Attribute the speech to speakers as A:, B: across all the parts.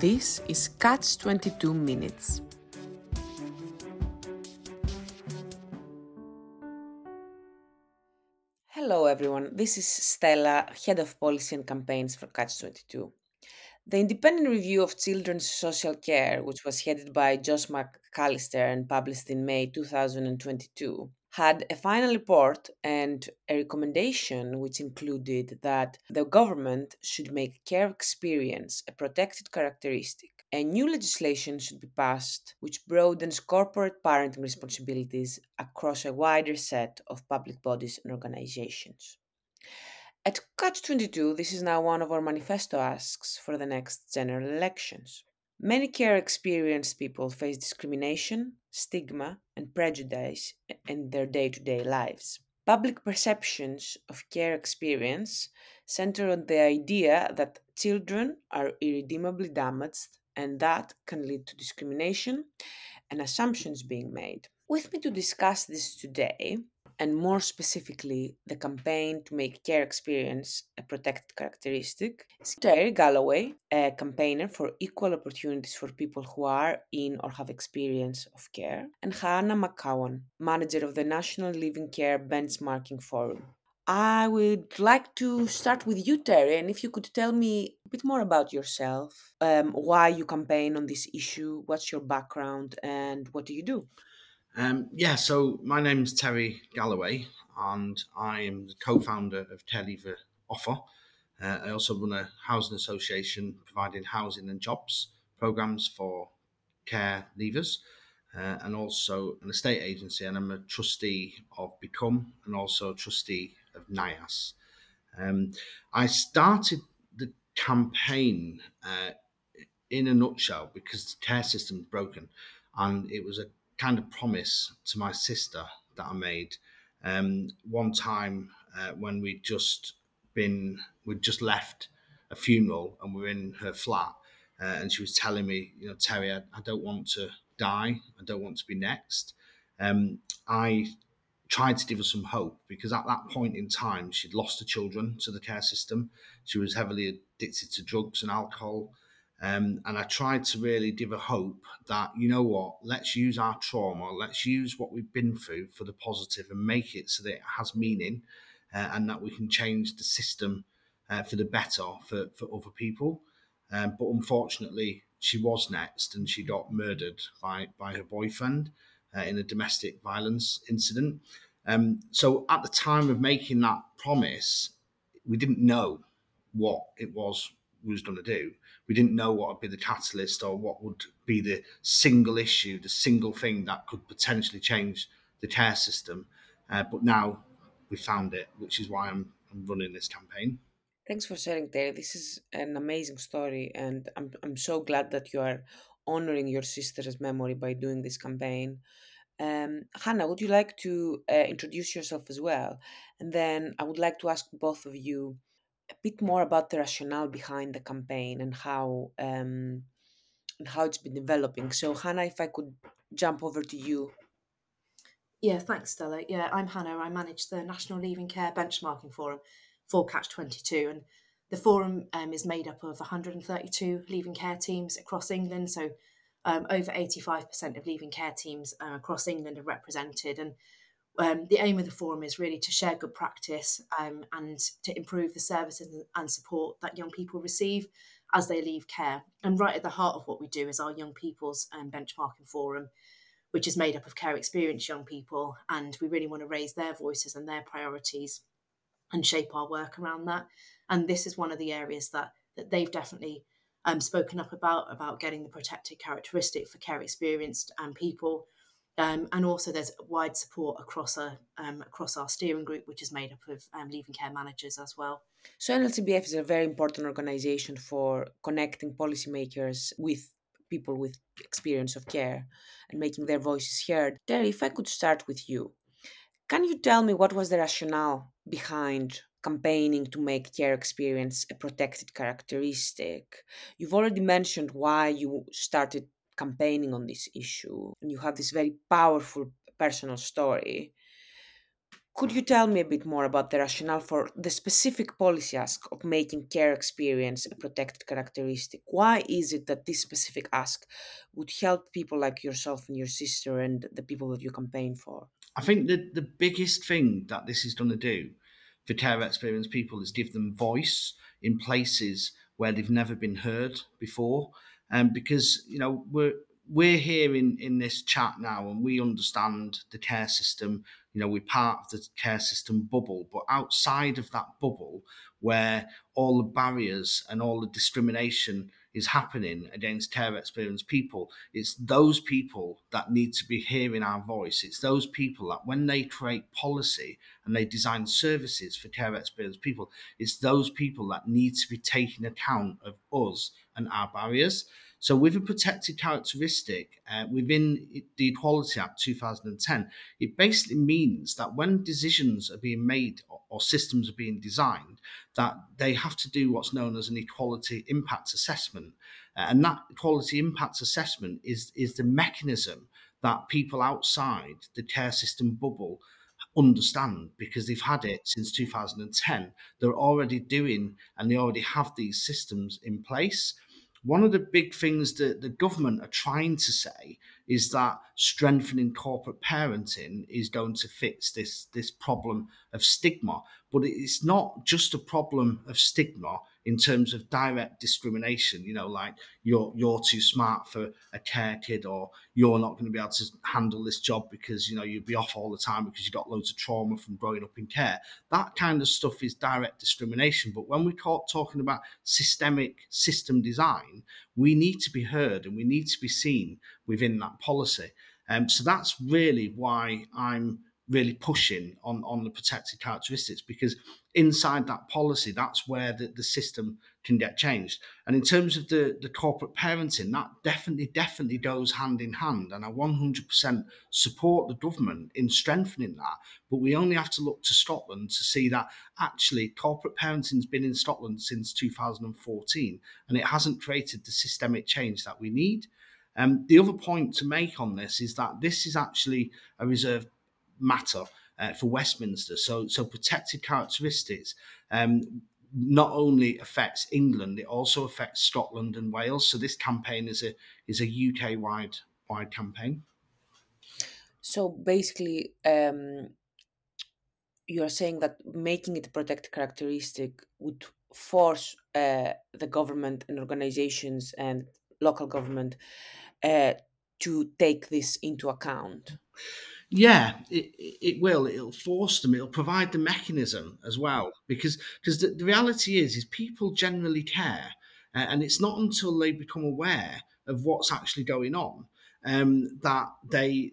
A: This is Catch 22 Minutes. Hello, everyone. This is Stella, Head of Policy and Campaigns for Catch 22. The independent review of children's social care, which was headed by Josh MacAlister and published in May 2022, had a final report and a recommendation which included that the government should make care experience a protected characteristic. A new legislation should be passed which broadens corporate parenting responsibilities across a wider set of public bodies and organizations. At Catch 22, this is now one of our manifesto asks for the next general elections. Many care experienced people face discrimination, stigma, and prejudice in their day to day lives. Public perceptions of care experience center on the idea that children are irredeemably damaged and that can lead to discrimination and assumptions being made. With me to discuss this today and more specifically the campaign to make care experience a protected characteristic, is Terry Galloway, a campaigner for equal opportunities for people who are in or have experience of care, and Hannah McCowen, manager of the National Leaving Care Benchmarking Forum. I would like to start with you, Terry, and if you could tell me a bit more about yourself, um, why you campaign on this issue, what's your background, and what do you do?
B: Um, yeah, so my name's Terry Galloway, and I am the co-founder of Care Leaver Offer. Uh, I also run a housing association providing housing and jobs programs for care leavers, uh, and also an estate agency. And I'm a trustee of Become, and also a trustee of NYAS. Um, I started the campaign uh, in a nutshell because the care system is broken, and it was a kind of promise to my sister that I made. Um, one time uh, when we'd just been, we'd just left a funeral and we are in her flat, uh, and she was telling me, you know, Terry, I, I, don't want to die. I don't want to be next. Um, I tried to give her some hope because at that point in time, she'd lost her children to the care system. She was heavily addicted to drugs and alcohol. Um, and I tried to really give a hope that, you know what, let's use our trauma, let's use what we've been through for the positive and make it so that it has meaning uh, and that we can change the system uh, for the better for, for other people. Um, but unfortunately, she was next and she got murdered by, by her boyfriend uh, in a domestic violence incident. Um, so at the time of making that promise, we didn't know what it was we was going to do. We didn't know what would be the catalyst or what would be the single issue, the single thing that could potentially change the care system. Uh, but now we found it, which is why I'm, I'm running this campaign.
A: Thanks for sharing, Terry. This is an amazing story, and I'm, I'm so glad that you are honoring your sister's memory by doing this campaign. Um, Hannah, would you like to uh, introduce yourself as well? And then I would like to ask both of you a bit more about the rationale behind the campaign and how um, and how it's been developing. So, Hannah, if I could jump over to you.
C: Yeah, thanks, Stella. Yeah, I'm Hannah. I manage the National Leaving Care Benchmarking Forum for Catch 22. And the forum um, is made up of 132 leaving care teams across England. So, um, over 85% of leaving care teams uh, across England are represented. And um, the aim of the forum is really to share good practice um, and to improve the services and support that young people receive as they leave care. And right at the heart of what we do is our Young People's um, Benchmarking Forum, which is made up of care experienced young people. And we really want to raise their voices and their priorities and shape our work around that. And this is one of the areas that, that they've definitely um, spoken up about, about getting the protected characteristic for care experienced um, people um, and also, there's wide support across a um, across our steering group, which is made up of um, leaving care managers as well.
A: So NLCBF is a very important organization for connecting policymakers with people with experience of care and making their voices heard. Terry, if I could start with you, can you tell me what was the rationale behind campaigning to make care experience a protected characteristic? You've already mentioned why you started campaigning on this issue and you have this very powerful personal story Could you tell me a bit more about the rationale for the specific policy ask of making care experience a protected characteristic? Why is it that this specific ask would help people like yourself and your sister and the people that you campaign for?
B: I think that the biggest thing that this is going to do for care experienced people is give them voice in places where they've never been heard before. Um, because you know we're we're here in, in this chat now and we understand the care system. You know we're part of the care system bubble but outside of that bubble where all the barriers and all the discrimination is happening against care experienced people. It's those people that need to be hearing our voice. It's those people that when they create policy and they design services for care experienced people it's those people that need to be taking account of us and our barriers so, with a protected characteristic uh, within the Equality Act 2010, it basically means that when decisions are being made or, or systems are being designed, that they have to do what's known as an equality impact assessment. Uh, and that equality impact assessment is, is the mechanism that people outside the care system bubble understand because they've had it since 2010. They're already doing and they already have these systems in place one of the big things that the government are trying to say is that strengthening corporate parenting is going to fix this this problem of stigma. But it's not just a problem of stigma in terms of direct discrimination you know like you're you're too smart for a care kid or you're not going to be able to handle this job because you know you'd be off all the time because you got loads of trauma from growing up in care. That kind of stuff is direct discrimination but when we are talking about systemic system design we need to be heard and we need to be seen within that policy. Um, so that's really why i'm really pushing on on the protected characteristics because inside that policy that's where the, the system can get changed. And in terms of the the corporate parenting that definitely definitely goes hand in hand. And i 100% support the government in strengthening that but we only have to look to scotland to see that actually corporate parenting's been in scotland since 2014 and it hasn't created the systemic change that we need. Um, the other point to make on this is that this is actually a reserved matter uh, for Westminster. So, so protected characteristics um, not only affects England, it also affects Scotland and Wales. So, this campaign is a is a UK wide wide campaign.
A: So basically, um, you are saying that making it a protected characteristic would force uh, the government and organizations and local government uh, to take this into account.
B: Yeah, it, it will. It'll force them. It'll provide the mechanism as well, because because the, the reality is is people generally care, uh, and it's not until they become aware of what's actually going on um, that they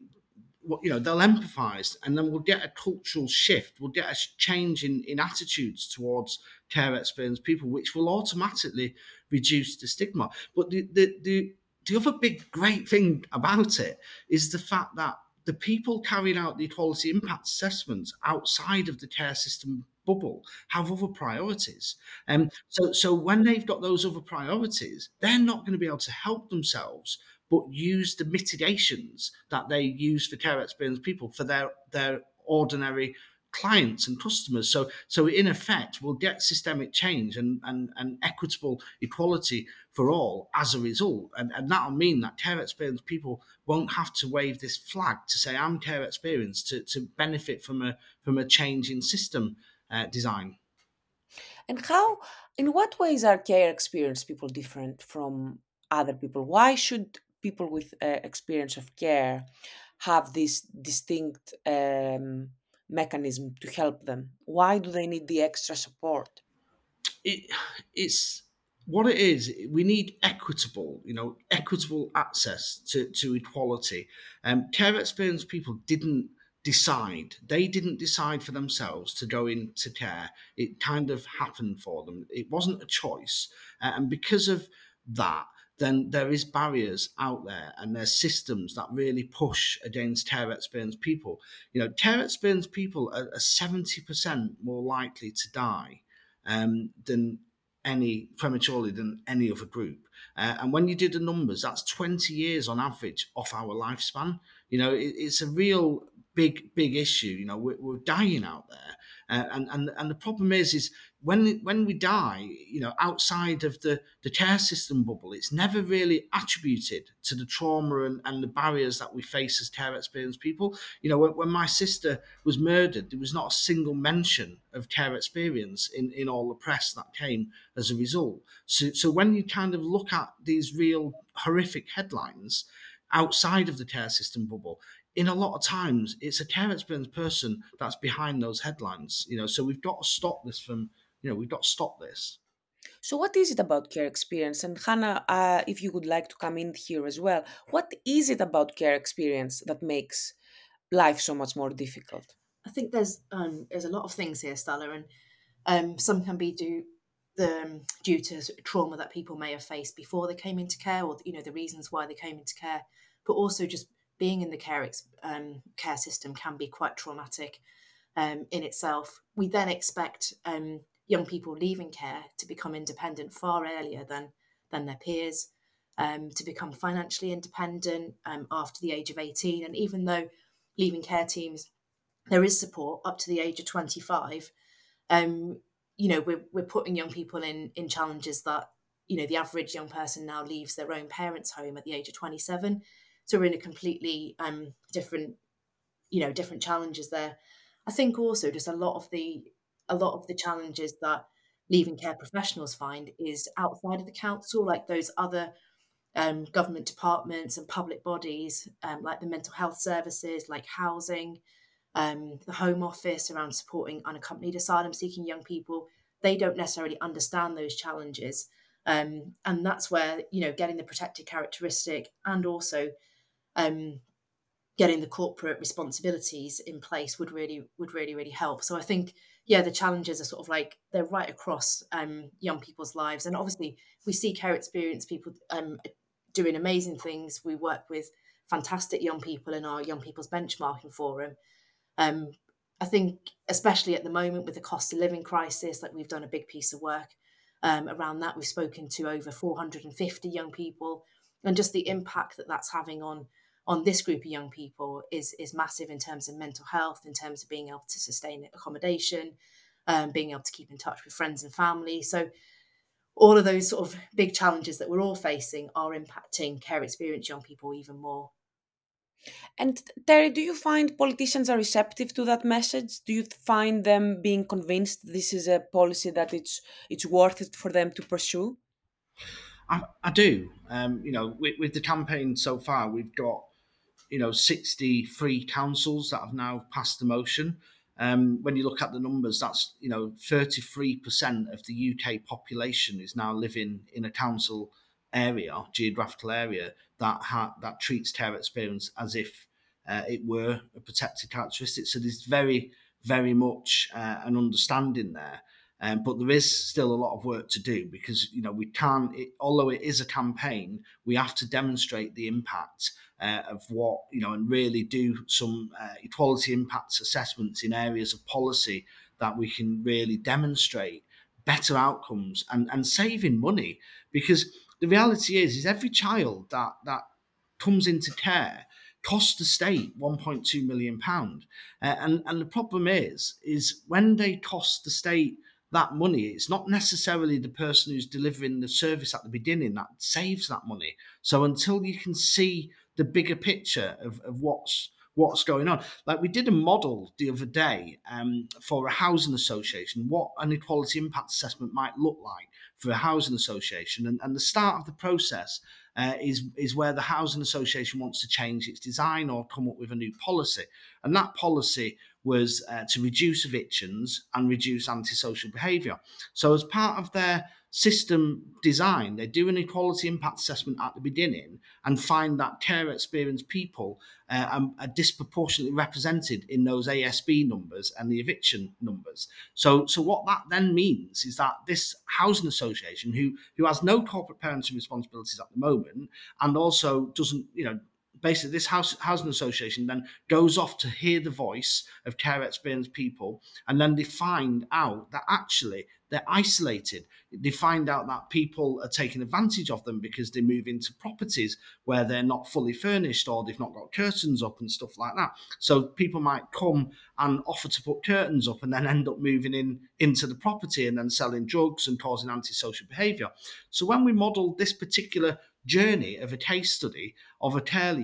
B: you know they'll empathize and then we'll get a cultural shift we'll get a change in, in attitudes towards care experienced people which will automatically reduce the stigma but the, the the the other big great thing about it is the fact that the people carrying out the equality impact assessments outside of the care system bubble have other priorities. And um, so, so when they've got those other priorities, they're not going to be able to help themselves, but use the mitigations that they use for care experienced people for their their ordinary clients and customers. So, so in effect, we'll get systemic change and, and, and equitable equality for all as a result. And, and that'll mean that care experience people won't have to wave this flag to say, I'm care experienced to, to benefit from a, from a change in system uh, design.
A: And how, in what ways are care experienced people different from other people? Why should people with uh, experience of care have this distinct um, mechanism to help them? Why do they need the extra support?
B: It, it's what it is. We need equitable, you know, equitable access to, to equality. Um, care experienced people didn't decide. They didn't decide for themselves to go into care. It kind of happened for them. It wasn't a choice. Uh, and because of that, then there is barriers out there and there's systems that really push against care experienced people. You know, care experienced people are, are 70% more likely to die um, than any prematurely than any other group. Uh, and when you do the numbers, that's 20 years on average off our lifespan. You know, it, it's a real big big issue. You know, we're, we're dying out there, uh, and and and the problem is is when when we die, you know, outside of the the care system bubble, it's never really attributed to the trauma and, and the barriers that we face as care experienced people. You know, when, when my sister was murdered, there was not a single mention of care experience in in all the press that came as a result. So so when you kind of look at these real horrific headlines outside of the care system bubble, in a lot of times it's a care experienced person that's behind those headlines. You know, so we've got to stop this from you know, we've got to stop this.
A: So, what is it about care experience? And Hannah, uh, if you would like to come in here as well, what is it about care experience that makes life so much more difficult?
C: I think there's um, there's a lot of things here, Stella, and um, some can be due the um, due to trauma that people may have faced before they came into care, or you know the reasons why they came into care, but also just being in the care um, care system can be quite traumatic um, in itself. We then expect um, young people leaving care to become independent far earlier than than their peers, um, to become financially independent um, after the age of 18. And even though leaving care teams, there is support up to the age of 25, um, you know, we're, we're putting young people in, in challenges that, you know, the average young person now leaves their own parents' home at the age of 27. So we're in a completely um, different, you know, different challenges there. I think also just a lot of the a lot of the challenges that leaving care professionals find is outside of the council, like those other um, government departments and public bodies, um, like the mental health services, like housing, um, the Home Office around supporting unaccompanied asylum seeking young people. They don't necessarily understand those challenges. Um, and that's where, you know, getting the protected characteristic and also um, getting the corporate responsibilities in place would really would really really help. So i think yeah the challenges are sort of like they're right across um, young people's lives. And obviously we see care experience people um, doing amazing things. We work with fantastic young people in our young people's benchmarking forum. Um, i think especially at the moment with the cost of living crisis like we've done a big piece of work um, around that. We've spoken to over 450 young people and just the impact that that's having on on this group of young people is is massive in terms of mental health, in terms of being able to sustain accommodation, um, being able to keep in touch with friends and family. So all of those sort of big challenges that we're all facing are impacting care experience young people even more.
A: And Terry, do you find politicians are receptive to that message? Do you find them being convinced this is a policy that it's it's worth it for them to pursue?
B: I, I do. Um, you know, with, with the campaign so far, we've got you know 63 councils that have now passed the motion. Um, when you look at the numbers, that's you know 33% of the UK population is now living in a council area, geographical area that ha- that treats care experience as if uh, it were a protected characteristic. So there's very very much uh, an understanding there. Um, but there is still a lot of work to do because you know we can't. It, although it is a campaign, we have to demonstrate the impact uh, of what you know and really do some uh, equality impacts assessments in areas of policy that we can really demonstrate better outcomes and and saving money because the reality is is every child that that comes into care cost the state 1.2 million pound uh, and and the problem is is when they cost the state that money. It's not necessarily the person who's delivering the service at the beginning that saves that money. So until you can see the bigger picture of, of what's what's going on. Like we did a model the other day um, for a housing association, what an equality impact assessment might look like for a housing association. And, and the start of the process uh, is, is where the housing association wants to change its design or come up with a new policy. And that policy was uh, to reduce evictions and reduce antisocial behaviour. So, as part of their system design, they do an equality impact assessment at the beginning and find that care experienced people uh, are disproportionately represented in those ASB numbers and the eviction numbers. So, so what that then means is that this housing association, who who has no corporate parenting responsibilities at the moment, and also doesn't, you know, basically this house, housing association then goes off to hear the voice of care experienced people, and then they find out that actually they're isolated. They find out that people are taking advantage of them because they move into properties where they're not fully furnished or they've not got curtains up and stuff like that. So people might come and offer to put curtains up and then end up moving in into the property and then selling drugs and causing antisocial behaviour. So when we modelled this particular journey of a case study of a care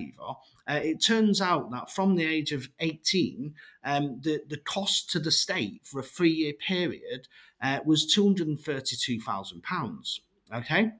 B: uh, it turns out that from the age of 18, um, the, the cost to the state for a three year period uh, was £232,000. Okay.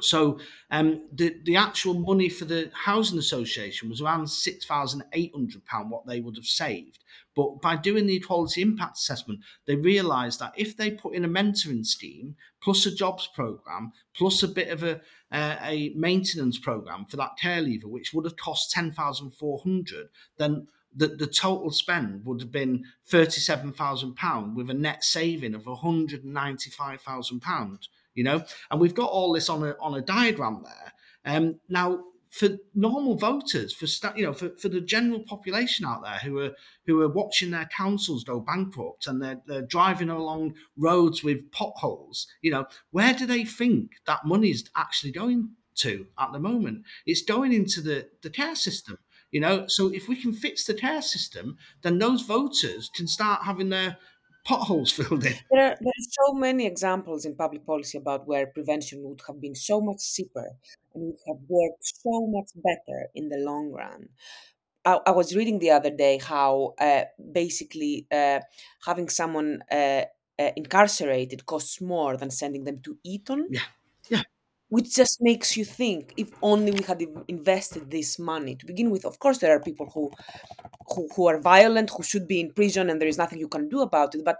B: So um, the the actual money for the housing association was around six thousand eight hundred pound what they would have saved. But by doing the equality impact assessment, they realised that if they put in a mentoring scheme plus a jobs program plus a bit of a uh, a maintenance program for that care leaver, which would have cost ten thousand four hundred, then the, the total spend would have been £37,000 with a net saving of £195,000 you know, and we've got all this on a on a diagram there. Um, now, for normal voters, for you know, for, for the general population out there who are who are watching their councils go bankrupt and they're, they're driving along roads with potholes, you know, where do they think that money's actually going to at the moment? It's going into the the care system. You know, so if we can fix the care system, then those voters can start having their potholes filled in.
A: There are, there are so many examples in public policy about where prevention would have been so much cheaper and would have worked so much better in the long run. I, I was reading the other day how uh, basically uh, having someone uh, uh incarcerated costs more than sending them to Eton.
B: Yeah, yeah
A: which just makes you think if only we had invested this money to begin with. Of course there are people who, who who are violent who should be in prison and there is nothing you can do about it but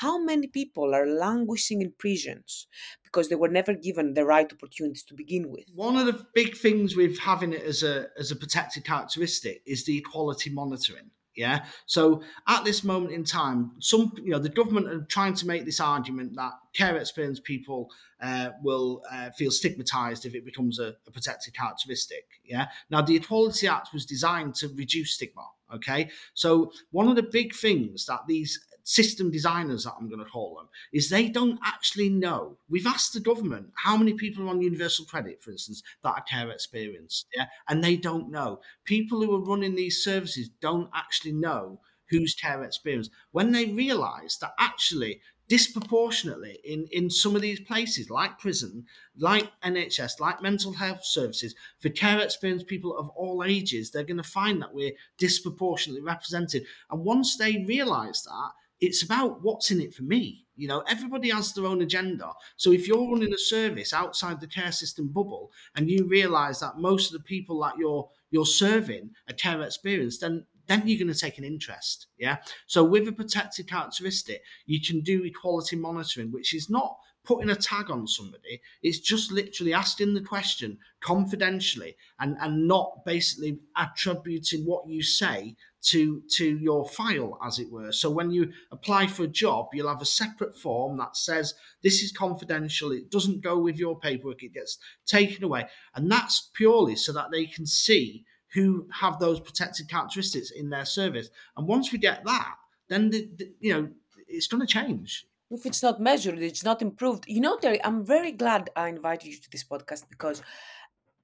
A: how many people are languishing in prisons because they were never given the right opportunities to begin with?
B: One of the big things with having it as a as a protected characteristic is the equality monitoring yeah. So at this moment in time, some you know the government are trying to make this argument that care experienced people uh, will uh, feel stigmatized if it becomes a, a, protected characteristic. Yeah. Now the Equality Act was designed to reduce stigma. Okay. So one of the big things that these system designers that I'm going to call them is they don't actually know. We've asked the government how many people are on universal credit, for instance, that are care experienced, yeah, and they don't know. People who are running these services don't actually know who's care experienced when they realise that actually disproportionately in, in some of these places like prison, like NHS, like mental health services, for care experienced people of all ages, they're going to find that we're disproportionately represented. And once they realise that, it's about what's in it for me. You know, everybody has their own agenda. So if you're running a service outside the care system bubble and you realize that most of the people that you're you're serving are care experience, then then you're going to take an interest. Yeah. So with a protected characteristic, you can do equality monitoring, which is not putting a tag on somebody. It's just literally asking the question confidentially and, and not basically attributing what you say to to your file as it were. So when you apply for a job you'll have a separate form that says this is confidential. It doesn't go with your paperwork. It gets taken away. And that's purely so that they can see who have those protected characteristics in their service. And once we get that then the, the, you know it's going to change.
A: If it's not measured, it's not improved. You know, Terry, I'm very glad I invited you to this podcast because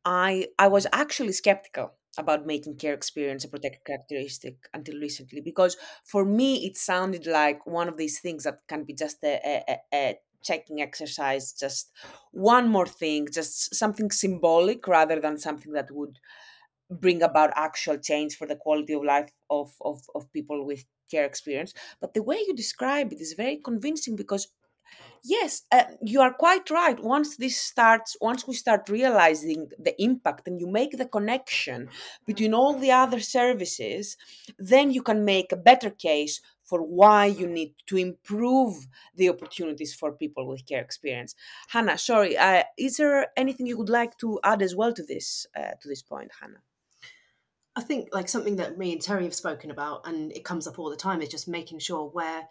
A: I I was actually skeptical about making care experience a protected characteristic until recently because for me it sounded like one of these things that can be just a, a, a checking exercise, just one more thing, just something symbolic rather than something that would bring about actual change for the quality of life of, of, of people with care experience. But the way you describe it is very convincing because yes uh, you are quite right. Once this starts once we start realizing the impact and you make the connection between all the other services then you can make a better case for why you need to improve the opportunities for people with care experience. Hannah sorry uh, is there anything you would like to add as well to this uh, to this point hannah?
C: I think like something that me and Terry have spoken about, and it comes up all the time, is just making sure where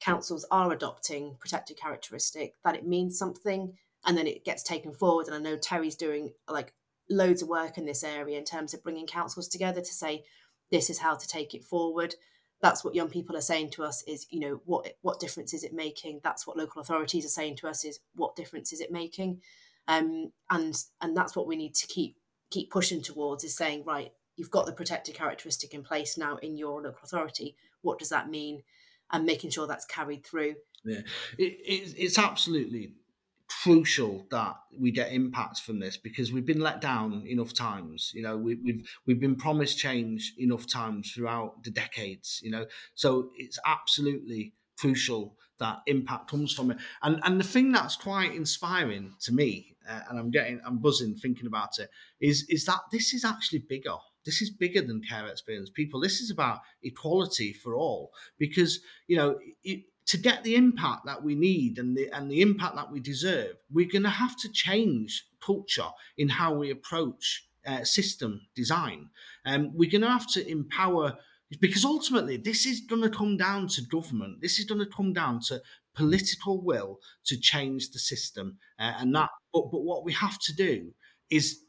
C: councils are adopting protected characteristic that it means something, and then it gets taken forward. And I know Terry's doing like loads of work in this area in terms of bringing councils together to say this is how to take it forward. That's what young people are saying to us is you know what what difference is it making? That's what local authorities are saying to us is what difference is it making? Um, and and that's what we need to keep keep pushing towards is saying right you've got the protected characteristic in place now in your local authority. What does that mean and making sure that's carried through.
B: Yeah. It, it, it's absolutely crucial that we get impacts from this because we've been let down enough times you know we, we've we've been promised change enough times throughout the decades you know. So it's absolutely crucial that impact comes from it. And and the thing that's quite inspiring to me uh, and i'm getting i'm buzzing thinking about it is is that this is actually bigger this is bigger than care experience people this is about equality for all because you know it, to get the impact that we need and the and the impact that we deserve, we're going to have to change culture in how we approach uh, system design. And um, we're going to have to empower because ultimately this is going to come down to government. This is going to come down to political will to change the system, uh, and that. But but what we have to do is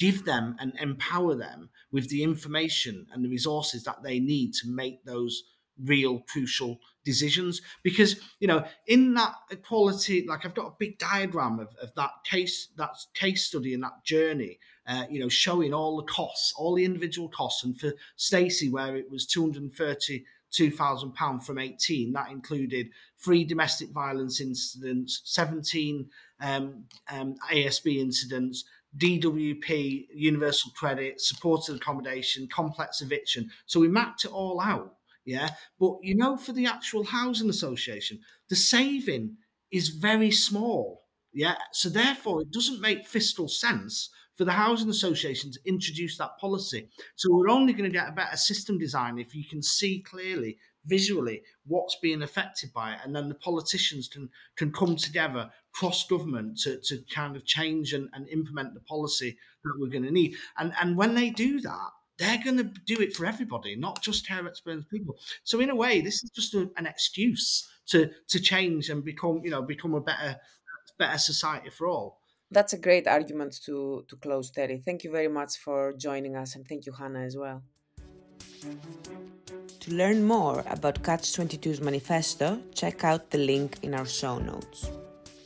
B: give them and empower them with the information and the resources that they need to make those real crucial decisions. Because you know in that equality like i've got a big diagram of, of that case that case study and that journey uh, you know showing all the costs all the individual costs. And for stacey where it was 230 2,000 pound from 18 that included three domestic violence incidents 17 um, um, asb incidents DWP, universal credit, supported accommodation, complex eviction. So we mapped it all out yeah. But you know, for the actual housing association, the saving is very small. Yeah. So therefore, it doesn't make fiscal sense for the housing association to introduce that policy. So we're only going to get a better system design if you can see clearly, visually, what's being affected by it, and then the politicians can can come together cross government to, to kind of change and, and implement the policy that we're going to need. And and when they do that, they're going to do it for everybody, not just care experienced people. So in a way, this is just a, an excuse to to change and become, you know, become a better better society for all.
A: That's a great argument to to close, Terry. Thank you very much for joining us, and thank you, Hannah, as well. To learn more about Catch 22's manifesto, check out the link in our show notes.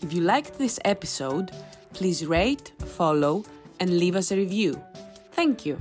A: If you liked this episode, please rate, follow, and leave us a review. Thank you.